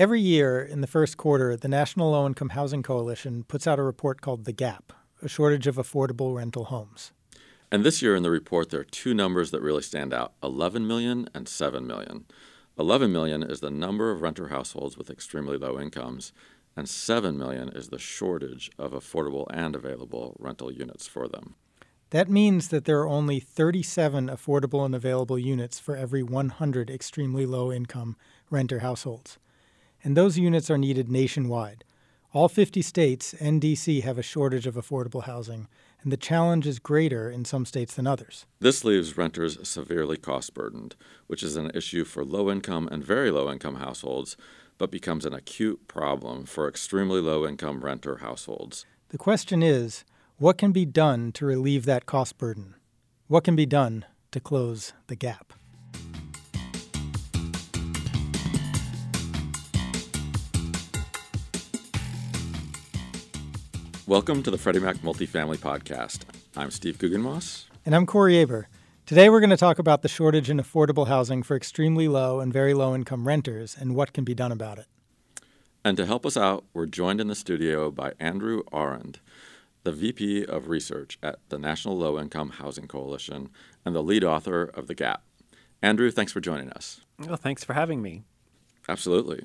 Every year in the first quarter, the National Low Income Housing Coalition puts out a report called The Gap A Shortage of Affordable Rental Homes. And this year in the report, there are two numbers that really stand out 11 million and 7 million. 11 million is the number of renter households with extremely low incomes, and 7 million is the shortage of affordable and available rental units for them. That means that there are only 37 affordable and available units for every 100 extremely low income renter households. And those units are needed nationwide. All 50 states and DC have a shortage of affordable housing, and the challenge is greater in some states than others. This leaves renters severely cost burdened, which is an issue for low income and very low income households, but becomes an acute problem for extremely low income renter households. The question is what can be done to relieve that cost burden? What can be done to close the gap? Welcome to the Freddie Mac Multifamily Podcast. I'm Steve Guggenmos. And I'm Corey Aber. Today we're going to talk about the shortage in affordable housing for extremely low and very low income renters and what can be done about it. And to help us out, we're joined in the studio by Andrew Aurand, the VP of Research at the National Low Income Housing Coalition and the lead author of The Gap. Andrew, thanks for joining us. Well, thanks for having me. Absolutely.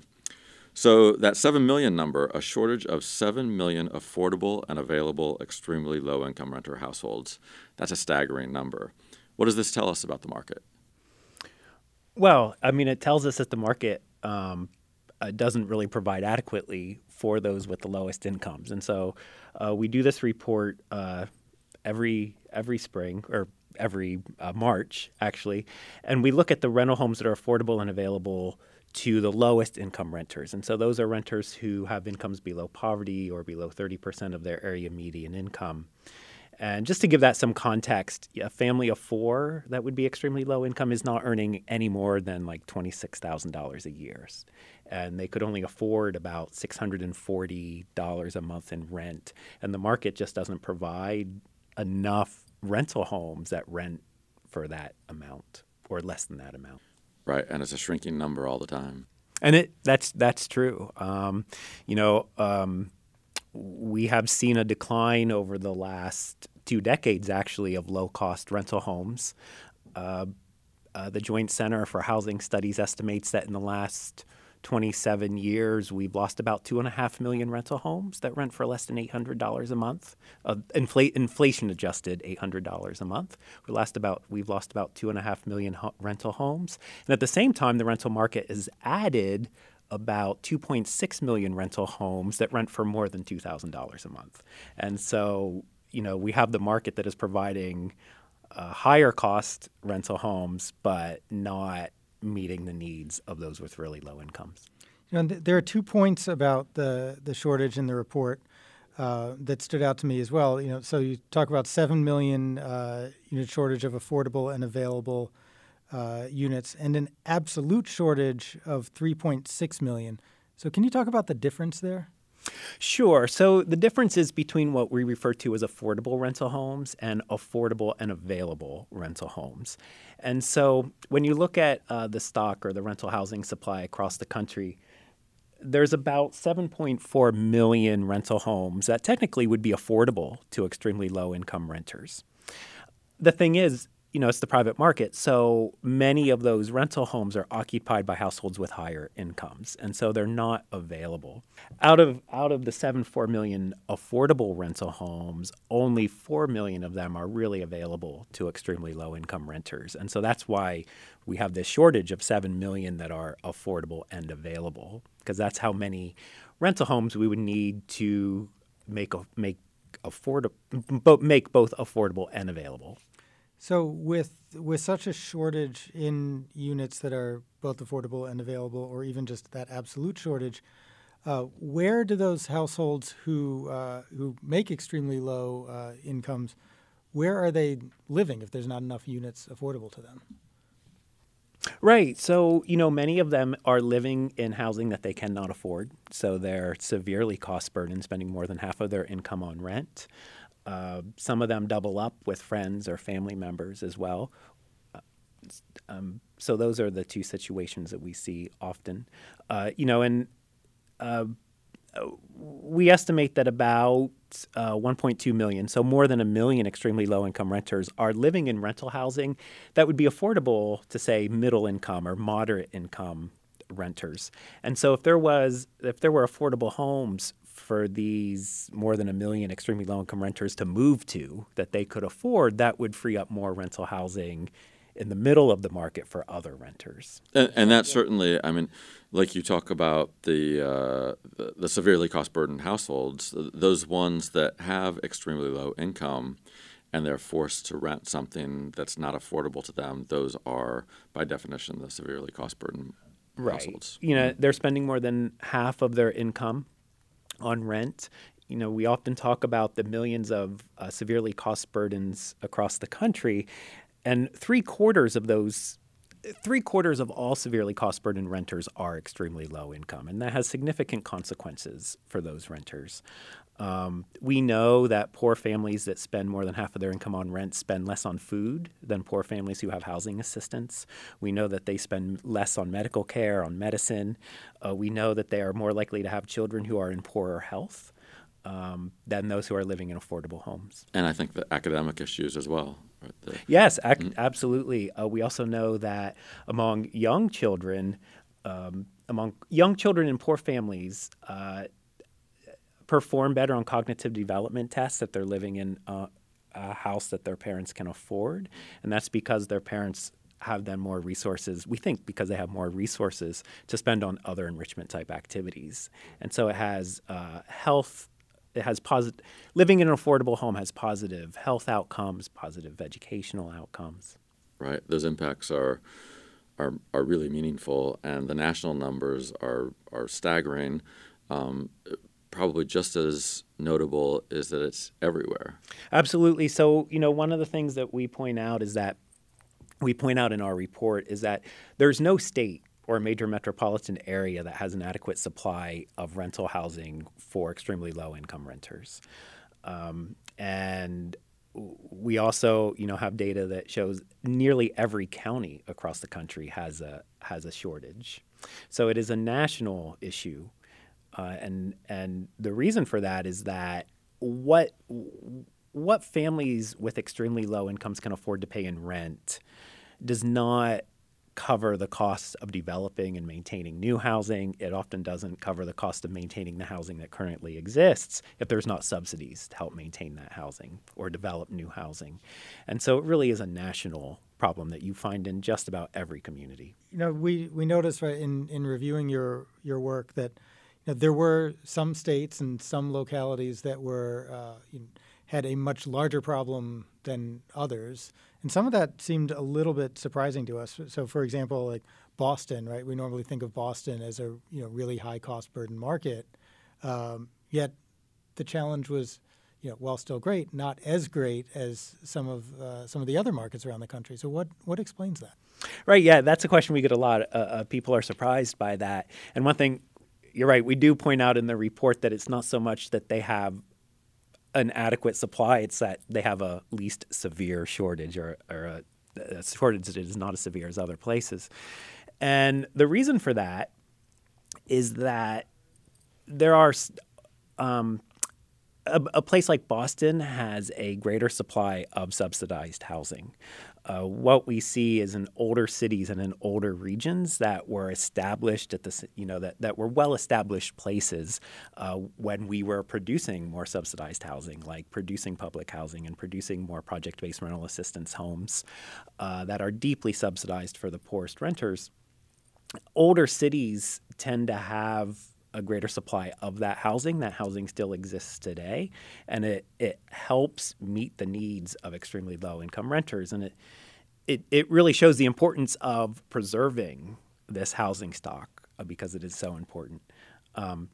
So, that 7 million number, a shortage of 7 million affordable and available extremely low income renter households, that's a staggering number. What does this tell us about the market? Well, I mean, it tells us that the market um, uh, doesn't really provide adequately for those with the lowest incomes. And so uh, we do this report uh, every every spring or every uh, March actually, and we look at the rental homes that are affordable and available to the lowest income renters. And so those are renters who have incomes below poverty or below 30% of their area median income. And just to give that some context, a family of four that would be extremely low income is not earning any more than like $26,000 a year and they could only afford about $640 a month in rent. And the market just doesn't provide enough rental homes that rent for that amount or less than that amount. Right, and it's a shrinking number all the time. And it that's that's true. Um, you know, um, we have seen a decline over the last two decades, actually, of low cost rental homes. Uh, uh, the Joint Center for Housing Studies estimates that in the last 27 years, we've lost about two and a half million rental homes that rent for less than $800 a month, uh, infl- inflation adjusted $800 a month. We lost about we've lost about two and a half million ho- rental homes, and at the same time, the rental market has added about 2.6 million rental homes that rent for more than $2,000 a month, and so you know we have the market that is providing uh, higher cost rental homes, but not meeting the needs of those with really low incomes. You know, th- there are two points about the the shortage in the report uh, that stood out to me as well. You know, so you talk about seven million uh, unit shortage of affordable and available uh, units, and an absolute shortage of three point six million. So, can you talk about the difference there? Sure. So the difference is between what we refer to as affordable rental homes and affordable and available rental homes. And so when you look at uh, the stock or the rental housing supply across the country, there's about 7.4 million rental homes that technically would be affordable to extremely low income renters. The thing is, you know, it's the private market. So many of those rental homes are occupied by households with higher incomes, and so they're not available. Out of out of the seven four million affordable rental homes, only four million of them are really available to extremely low income renters, and so that's why we have this shortage of seven million that are affordable and available, because that's how many rental homes we would need to make a, make affordable, make both affordable and available. So with with such a shortage in units that are both affordable and available, or even just that absolute shortage, uh, where do those households who uh, who make extremely low uh, incomes, where are they living if there's not enough units affordable to them? Right. So, you know, many of them are living in housing that they cannot afford. So they're severely cost burdened, spending more than half of their income on rent. Uh, some of them double up with friends or family members as well. Uh, um, so those are the two situations that we see often. Uh, you know, and uh, we estimate that about uh, 1.2 million, so more than a million extremely low income renters, are living in rental housing that would be affordable to, say, middle income or moderate income renters. And so if there was if there were affordable homes for these more than a million extremely low income renters to move to that they could afford, that would free up more rental housing in the middle of the market for other renters. And, and that certainly, I mean, like you talk about the, uh, the, the severely cost burdened households, those ones that have extremely low income and they're forced to rent something that's not affordable to them, those are by definition the severely cost burdened right. households. You know, they're spending more than half of their income on rent. You know, we often talk about the millions of uh, severely cost burdens across the country, and three quarters of those three quarters of all severely cost burdened renters are extremely low income, and that has significant consequences for those renters. Um, we know that poor families that spend more than half of their income on rent spend less on food than poor families who have housing assistance. We know that they spend less on medical care, on medicine. Uh, we know that they are more likely to have children who are in poorer health. Um, than those who are living in affordable homes. And I think the academic issues as well. Right? The, yes, ac- mm-hmm. absolutely. Uh, we also know that among young children, um, among young children in poor families, uh, perform better on cognitive development tests if they're living in a, a house that their parents can afford. And that's because their parents have then more resources. We think because they have more resources to spend on other enrichment type activities. And so it has uh, health. It has positive. Living in an affordable home has positive health outcomes, positive educational outcomes. Right. Those impacts are are are really meaningful, and the national numbers are are staggering. Um, probably just as notable is that it's everywhere. Absolutely. So, you know, one of the things that we point out is that we point out in our report is that there's no state or major metropolitan area that has an adequate supply of rental housing for extremely low income renters. Um, and we also, you know, have data that shows nearly every county across the country has a has a shortage. So it is a national issue uh, and and the reason for that is that what what families with extremely low incomes can afford to pay in rent does not cover the costs of developing and maintaining new housing. It often doesn't cover the cost of maintaining the housing that currently exists if there's not subsidies to help maintain that housing or develop new housing. And so it really is a national problem that you find in just about every community. You know, we, we noticed right in, in reviewing your your work that know, there were some states and some localities that were uh, you know, had a much larger problem than others, and some of that seemed a little bit surprising to us. So, for example, like Boston, right? We normally think of Boston as a you know really high cost burden market, um, yet the challenge was, you know, while still great, not as great as some of uh, some of the other markets around the country. So, what what explains that? Right. Yeah, that's a question we get a lot. Uh, uh, people are surprised by that, and one thing you're right. We do point out in the report that it's not so much that they have an adequate supply; it's that they have a least severe shortage or, or a, a shortage that is not as severe as other places. And the reason for that is that there are um, a, a, place like Boston has a greater supply of subsidized housing uh, what we see is in older cities and in older regions that were established at the you know that, that were well established places uh, when we were producing more subsidized housing, like producing public housing and producing more project based rental assistance homes uh, that are deeply subsidized for the poorest renters. Older cities tend to have a greater supply of that housing. That housing still exists today, and it it helps meet the needs of extremely low income renters, and it it it really shows the importance of preserving this housing stock uh, because it is so important. Um,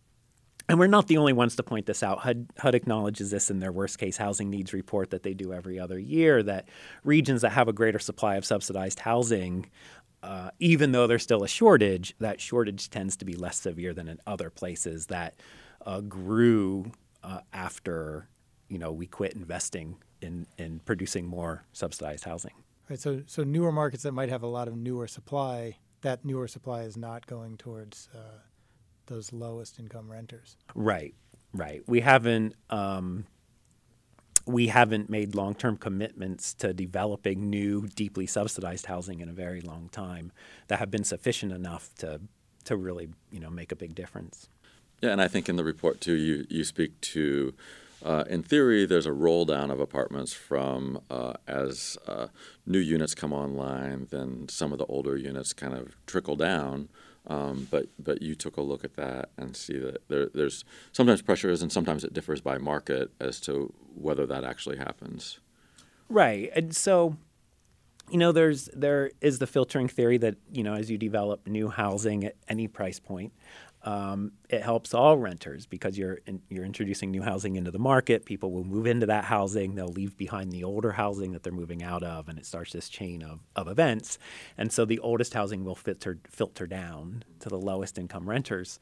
and we're not the only ones to point this out. HUD, HUD, acknowledges this in their worst case housing needs report that they do every other year that regions that have a greater supply of subsidized housing uh, even though there's still a shortage, that shortage tends to be less severe than in other places that uh, grew uh, after you know we quit investing in in producing more subsidized housing. Right. So so newer markets that might have a lot of newer supply, that newer supply is not going towards uh, those lowest income renters. Right, right. We haven't um, we haven't made long term commitments to developing new, deeply subsidized housing in a very long time that have been sufficient enough to to really you know make a big difference. Yeah, and I think in the report too, you you speak to. Uh, in theory, there's a roll down of apartments from uh, as uh, new units come online, then some of the older units kind of trickle down. Um, but but you took a look at that and see that there, there's sometimes pressures and sometimes it differs by market as to whether that actually happens. Right, and so you know there's there is the filtering theory that you know as you develop new housing at any price point, um, it helps all renters because you're in, you're introducing new housing into the market. People will move into that housing. They'll leave behind the older housing that they're moving out of, and it starts this chain of, of events. And so the oldest housing will filter filter down to the lowest income renters.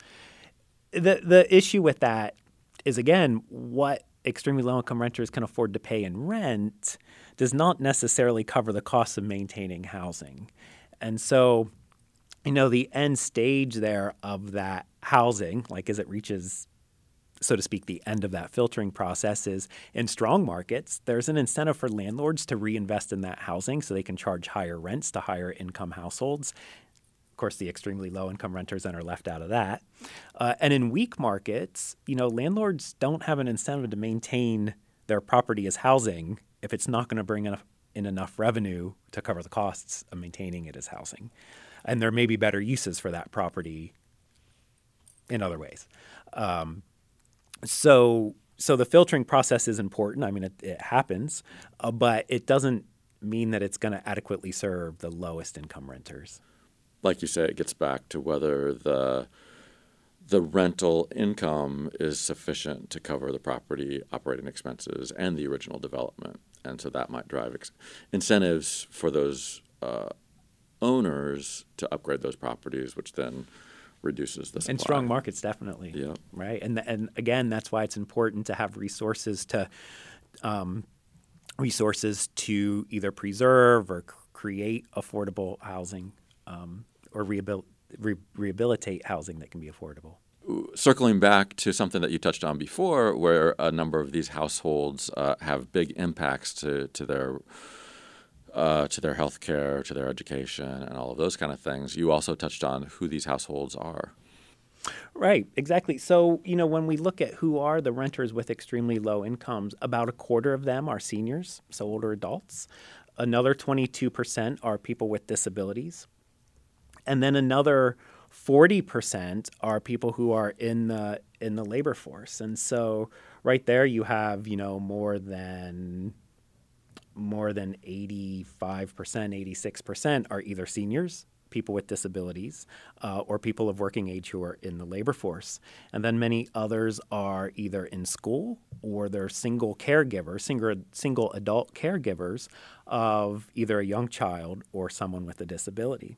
The the issue with that is again what extremely low income renters can afford to pay in rent does not necessarily cover the cost of maintaining housing. And so you know, the end stage there of that housing, like as it reaches, so to speak, the end of that filtering process is in strong markets, there's an incentive for landlords to reinvest in that housing so they can charge higher rents to higher income households. Of course, the extremely low income renters then are left out of that. Uh, and in weak markets, you know, landlords don't have an incentive to maintain their property as housing if it's not going to bring enough, in enough revenue to cover the costs of maintaining it as housing and there may be better uses for that property in other ways. Um, so so the filtering process is important. I mean, it, it happens, uh, but it doesn't mean that it's going to adequately serve the lowest income renters. Like you say, it gets back to whether the the rental income is sufficient to cover the property operating expenses and the original development, and so that might drive ex- incentives for those uh, owners to upgrade those properties, which then reduces the supply. And strong markets, definitely. Yeah. Right. And and again, that's why it's important to have resources to um, resources to either preserve or create affordable housing um, or rehabil- re- rehabilitate housing that can be affordable. Circling back to something that you touched on before, where a number of these households uh, have big impacts to, to their uh, to their health care, to their education, and all of those kind of things. You also touched on who these households are. Right, exactly. So, you know, when we look at who are the renters with extremely low incomes, about a quarter of them are seniors, so older adults. Another 22% are people with disabilities. And then another 40% are people who are in the in the labor force. And so right there you have, you know, more than more than 85%, 86% are either seniors, people with disabilities, uh, or people of working age who are in the labor force. And then many others are either in school or they're single caregivers, single, single adult caregivers of either a young child or someone with a disability.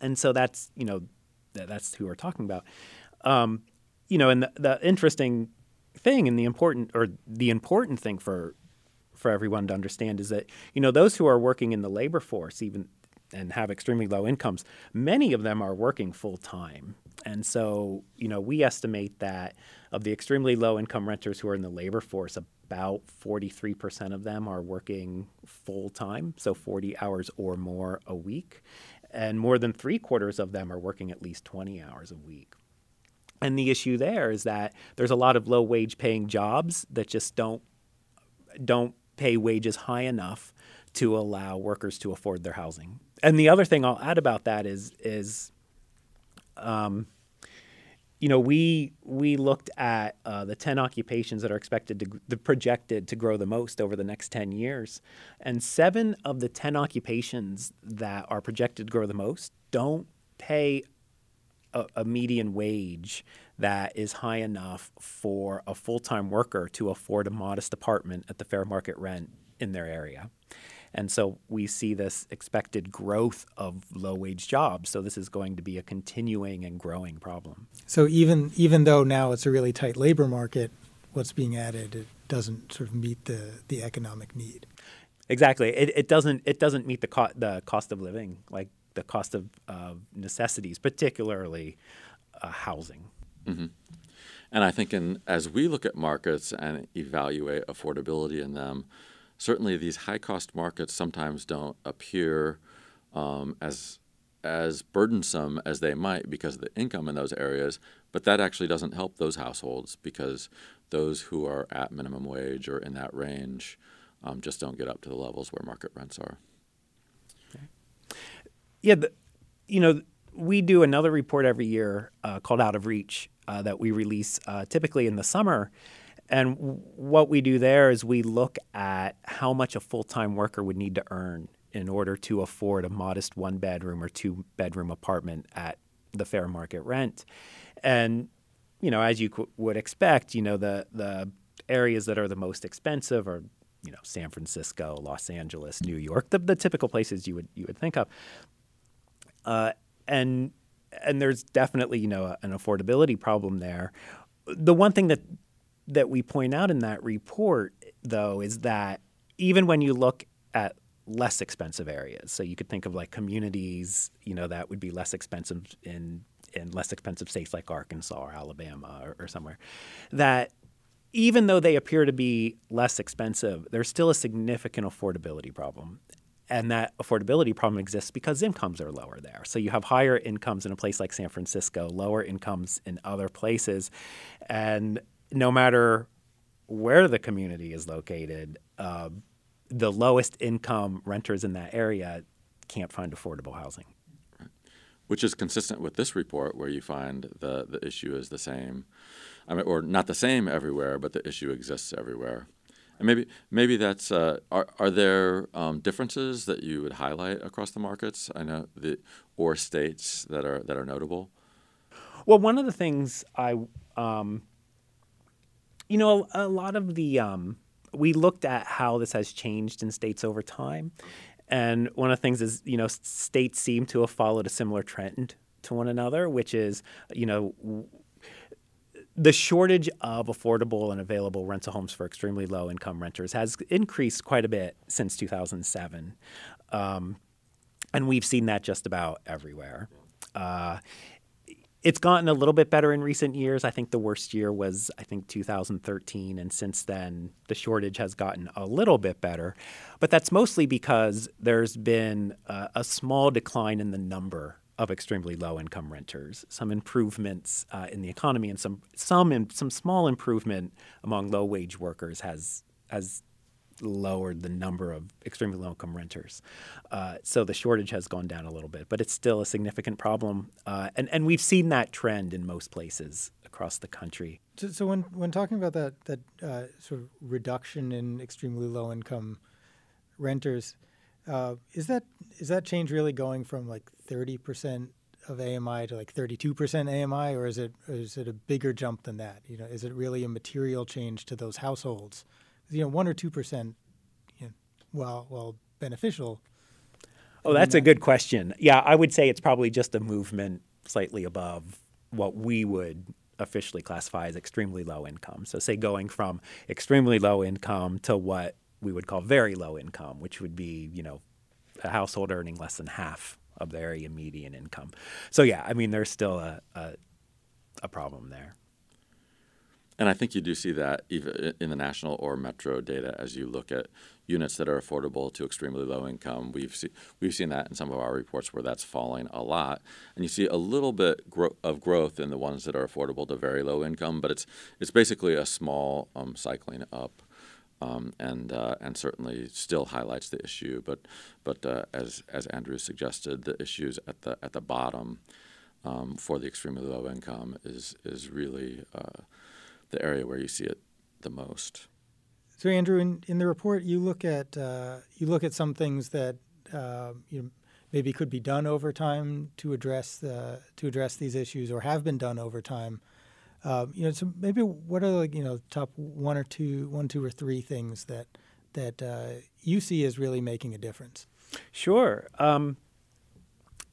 And so that's, you know, that's who we're talking about. Um, you know, and the, the interesting thing and the important or the important thing for for everyone to understand is that you know those who are working in the labor force even and have extremely low incomes many of them are working full time and so you know we estimate that of the extremely low income renters who are in the labor force about 43% of them are working full time so 40 hours or more a week. And more than three quarters of them are working at least 20 hours a week. And the issue there is that there's a lot of low wage paying jobs that just don't don't pay wages high enough to allow workers to afford their housing. And the other thing I'll add about that is is um, you know, we we looked at uh, the ten occupations that are expected to the projected to grow the most over the next ten years, and seven of the ten occupations that are projected to grow the most don't pay a, a median wage that is high enough for a full time worker to afford a modest apartment at the fair market rent in their area. And so we see this expected growth of low wage jobs. So this is going to be a continuing and growing problem. So even even though now it's a really tight labor market, what's being added it doesn't sort of meet the, the economic need. Exactly. It, it doesn't it doesn't meet the co- the cost of living, like the cost of uh, necessities, particularly uh, housing. And I think in, as we look at markets and evaluate affordability in them, certainly these high cost markets sometimes don't appear um, as as burdensome as they might because of the income in those areas, but that actually doesn't help those households because those who are at minimum wage or in that range um, just don't get up to the levels where market rents are. Yeah, the, you know, we do another report every year uh, called Out of Reach uh, that we release uh, typically in the summer. And w- what we do there is we look at how much a full time worker would need to earn in order to afford a modest one bedroom or two bedroom apartment at the fair market rent. And, you know, as you qu- would expect, you know, the, the areas that are the most expensive are, you know, San Francisco, Los Angeles, New York, the, the typical places you would, you would think of. Uh, and and there's definitely you know an affordability problem there. The one thing that that we point out in that report, though, is that even when you look at less expensive areas, so you could think of like communities, you know, that would be less expensive in in less expensive states like Arkansas or Alabama or, or somewhere, that even though they appear to be less expensive, there's still a significant affordability problem. And that affordability problem exists because incomes are lower there. So you have higher incomes in a place like San Francisco, lower incomes in other places. And no matter where the community is located, uh, the lowest income renters in that area can't find affordable housing. which is consistent with this report, where you find the the issue is the same, I mean, or not the same everywhere, but the issue exists everywhere. And maybe maybe that's uh, are are there um, differences that you would highlight across the markets? I know the or states that are that are notable. Well, one of the things I, um, you know, a, a lot of the, um, we looked at how this has changed in states over time. And one of the things is, you know, states seem to have followed a similar trend to one another, which is, you know, the shortage of affordable and available rental homes for extremely low income renters has increased quite a bit since 2007. Um, and we've seen that just about everywhere. Uh, it's gotten a little bit better in recent years. I think the worst year was, I think, 2013. And since then, the shortage has gotten a little bit better. But that's mostly because there's been uh, a small decline in the number of extremely low income renters, some improvements uh, in the economy, and some, some, in, some small improvement among low wage workers has, has lowered the number of extremely low income renters. Uh, so the shortage has gone down a little bit, but it's still a significant problem. Uh, and, and we've seen that trend in most places across the country. So, so when when talking about that that uh, sort of reduction in extremely low income renters, uh, is that is that change really going from like thirty percent of AMI to like thirty two percent AMI, or is it or is it a bigger jump than that? You know, is it really a material change to those households? You know, one or two percent, you know, while while beneficial, Oh, that's a good question. Yeah, I would say it's probably just a movement slightly above what we would officially classify as extremely low income. So, say going from extremely low income to what we would call very low income, which would be, you know, a household earning less than half of the area median income. So, yeah, I mean, there's still a, a, a problem there. And I think you do see that even in the national or metro data as you look at units that are affordable to extremely low income. We've see, we've seen that in some of our reports where that's falling a lot, and you see a little bit gro- of growth in the ones that are affordable to very low income, but it's it's basically a small um, cycling up. Um, and uh, and certainly still highlights the issue, but but uh, as as Andrew suggested, the issues at the at the bottom um, for the extremely low income is is really uh, the area where you see it the most. So Andrew, in, in the report, you look at uh, you look at some things that uh, you know, maybe could be done over time to address the, to address these issues, or have been done over time. Uh, you know, so maybe what are like you know top one or two, one, two or three things that that uh, you see as really making a difference? Sure. Um,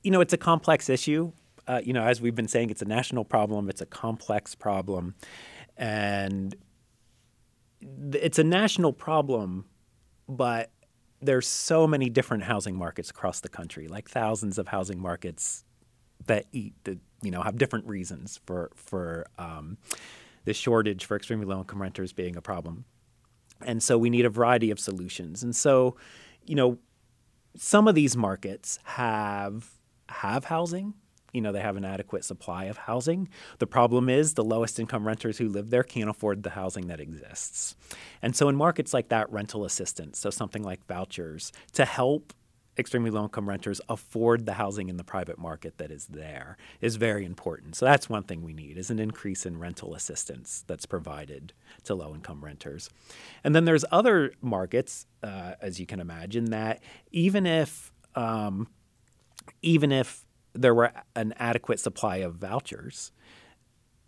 you know, it's a complex issue. Uh, you know, as we've been saying, it's a national problem. It's a complex problem, and th- it's a national problem, but there's so many different housing markets across the country, like thousands of housing markets that eat the you know have different reasons for for um, the shortage for extremely low income renters being a problem. And so we need a variety of solutions. And so, you know, some of these markets have have housing. You know, they have an adequate supply of housing. The problem is the lowest income renters who live there can't afford the housing that exists. And so in markets like that, rental assistance, so something like vouchers, to help extremely low income renters afford the housing in the private market that is there is very important. So that's one thing we need is an increase in rental assistance that's provided to low income renters. And then there's other markets, uh, as you can imagine, that even if um, even if there were an adequate supply of vouchers,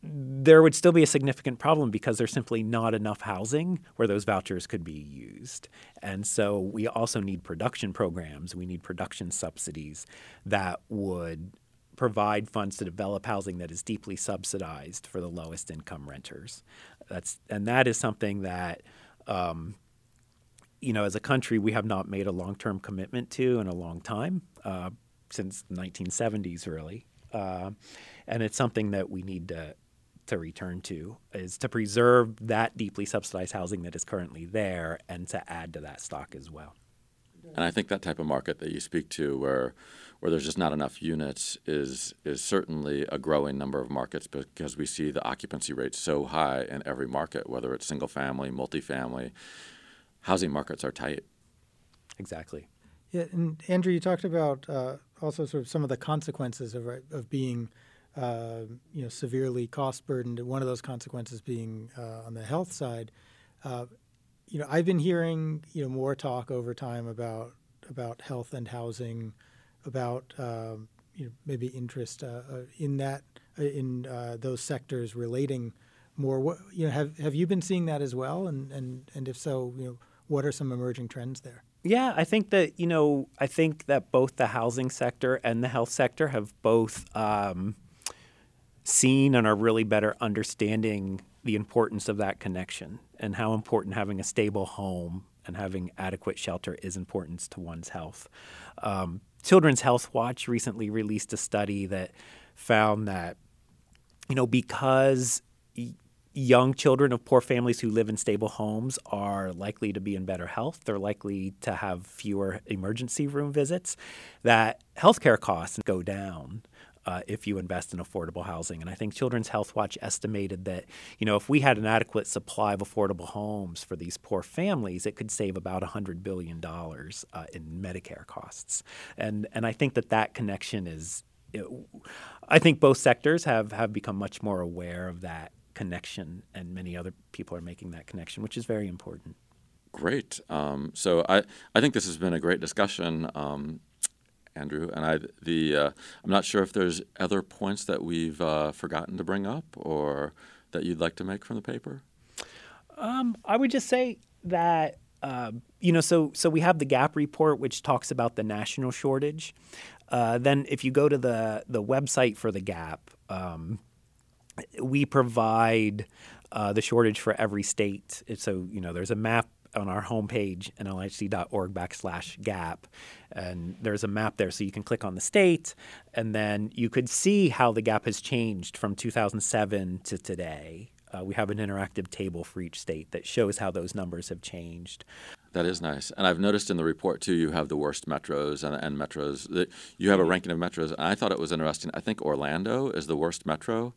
there would still be a significant problem because there's simply not enough housing where those vouchers could be used. And so we also need production programs, we need production subsidies that would provide funds to develop housing that is deeply subsidized for the lowest income renters. That's and that is something that um, you know, as a country, we have not made a long-term commitment to in a long time, uh, since the 1970s, really. Uh, and it's something that we need to to return to is to preserve that deeply subsidized housing that is currently there and to add to that stock as well. And I think that type of market that you speak to, where where there's just not enough units, is is certainly a growing number of markets because we see the occupancy rates so high in every market, whether it's single family, multifamily. Housing markets are tight. Exactly. Yeah, and Andrew, you talked about uh, also sort of some of the consequences of of being uh, you know, severely cost burdened. One of those consequences being uh, on the health side. Uh, you know, I've been hearing you know more talk over time about about health and housing, about um, you know maybe interest uh, uh, in that in those sectors relating more. What, you know, have have you been seeing that as well? And and and if so, you know, what are some emerging trends there? Yeah, I think that you know, I think that both the housing sector and the health sector have both um, seen and are really better understanding the importance of that connection and how important having a stable home and having adequate shelter is important to one's health. Um, Children's Health Watch recently released a study that found that, you know, because young children of poor families who live in stable homes are likely to be in better health. They're likely to have fewer emergency room visits. That healthcare costs go down uh, if you invest in affordable housing. And I think Children's Health Watch estimated that, you know, if we had an adequate supply of affordable homes for these poor families, it could save about $100 billion uh, in Medicare costs. And, and I think that that connection is, it, I think both sectors have, have become much more aware of that connection, and many other people are making that connection, which is very important. Great. Um, so I, I think this has been a great discussion. Um, Andrew. And I, the, uh, I'm not sure if there's other points that we've uh, forgotten to bring up or that you'd like to make from the paper. Um, I would just say that uh, you know, so so we have the Gap report, which talks about the national shortage. Uh, then, if you go to the the website for the Gap, um, we provide uh, the shortage for every state. So you know, there's a map on our homepage, nlihc.org backslash gap. And there's a map there, so you can click on the state, and then you could see how the gap has changed from 2007 to today. Uh, we have an interactive table for each state that shows how those numbers have changed. That is nice. And I've noticed in the report, too, you have the worst metros and, and metros. That you have a ranking of metros. And I thought it was interesting. I think Orlando is the worst metro.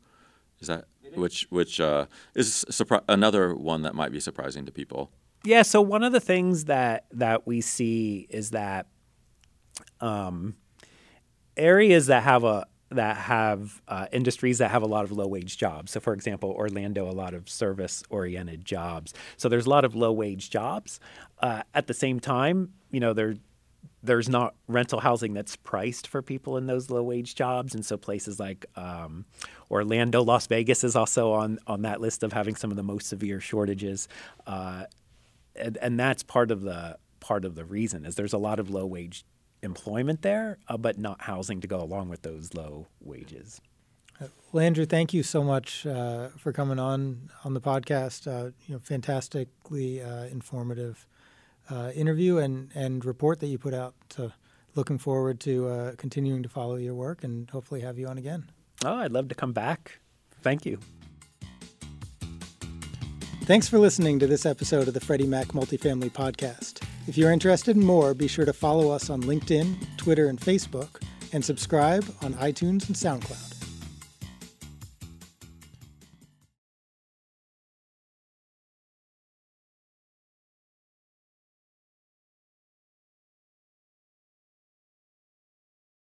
Is that which which uh, is surpri- another one that might be surprising to people? Yeah. So one of the things that that we see is that um, areas that have a that have uh, industries that have a lot of low wage jobs. So, for example, Orlando, a lot of service oriented jobs. So, there's a lot of low wage jobs. Uh, at the same time, you know, there, there's not rental housing that's priced for people in those low wage jobs. And so, places like um, Orlando, Las Vegas is also on, on that list of having some of the most severe shortages. Uh, and, and that's part of the part of the reason is there's a lot of low wage employment there, uh, but not housing to go along with those low wages. Uh, well, Andrew, thank you so much uh, for coming on on the podcast. Uh, you know, fantastically uh, informative uh, interview and and report that you put out. So, looking forward to continuing to follow your work and hopefully have you on again. Oh, I'd love to come back. Thank you. Thanks for listening to this episode of the Freddie Mac Multifamily Podcast. If you're interested in more, be sure to follow us on LinkedIn, Twitter, and Facebook, and subscribe on iTunes and SoundCloud.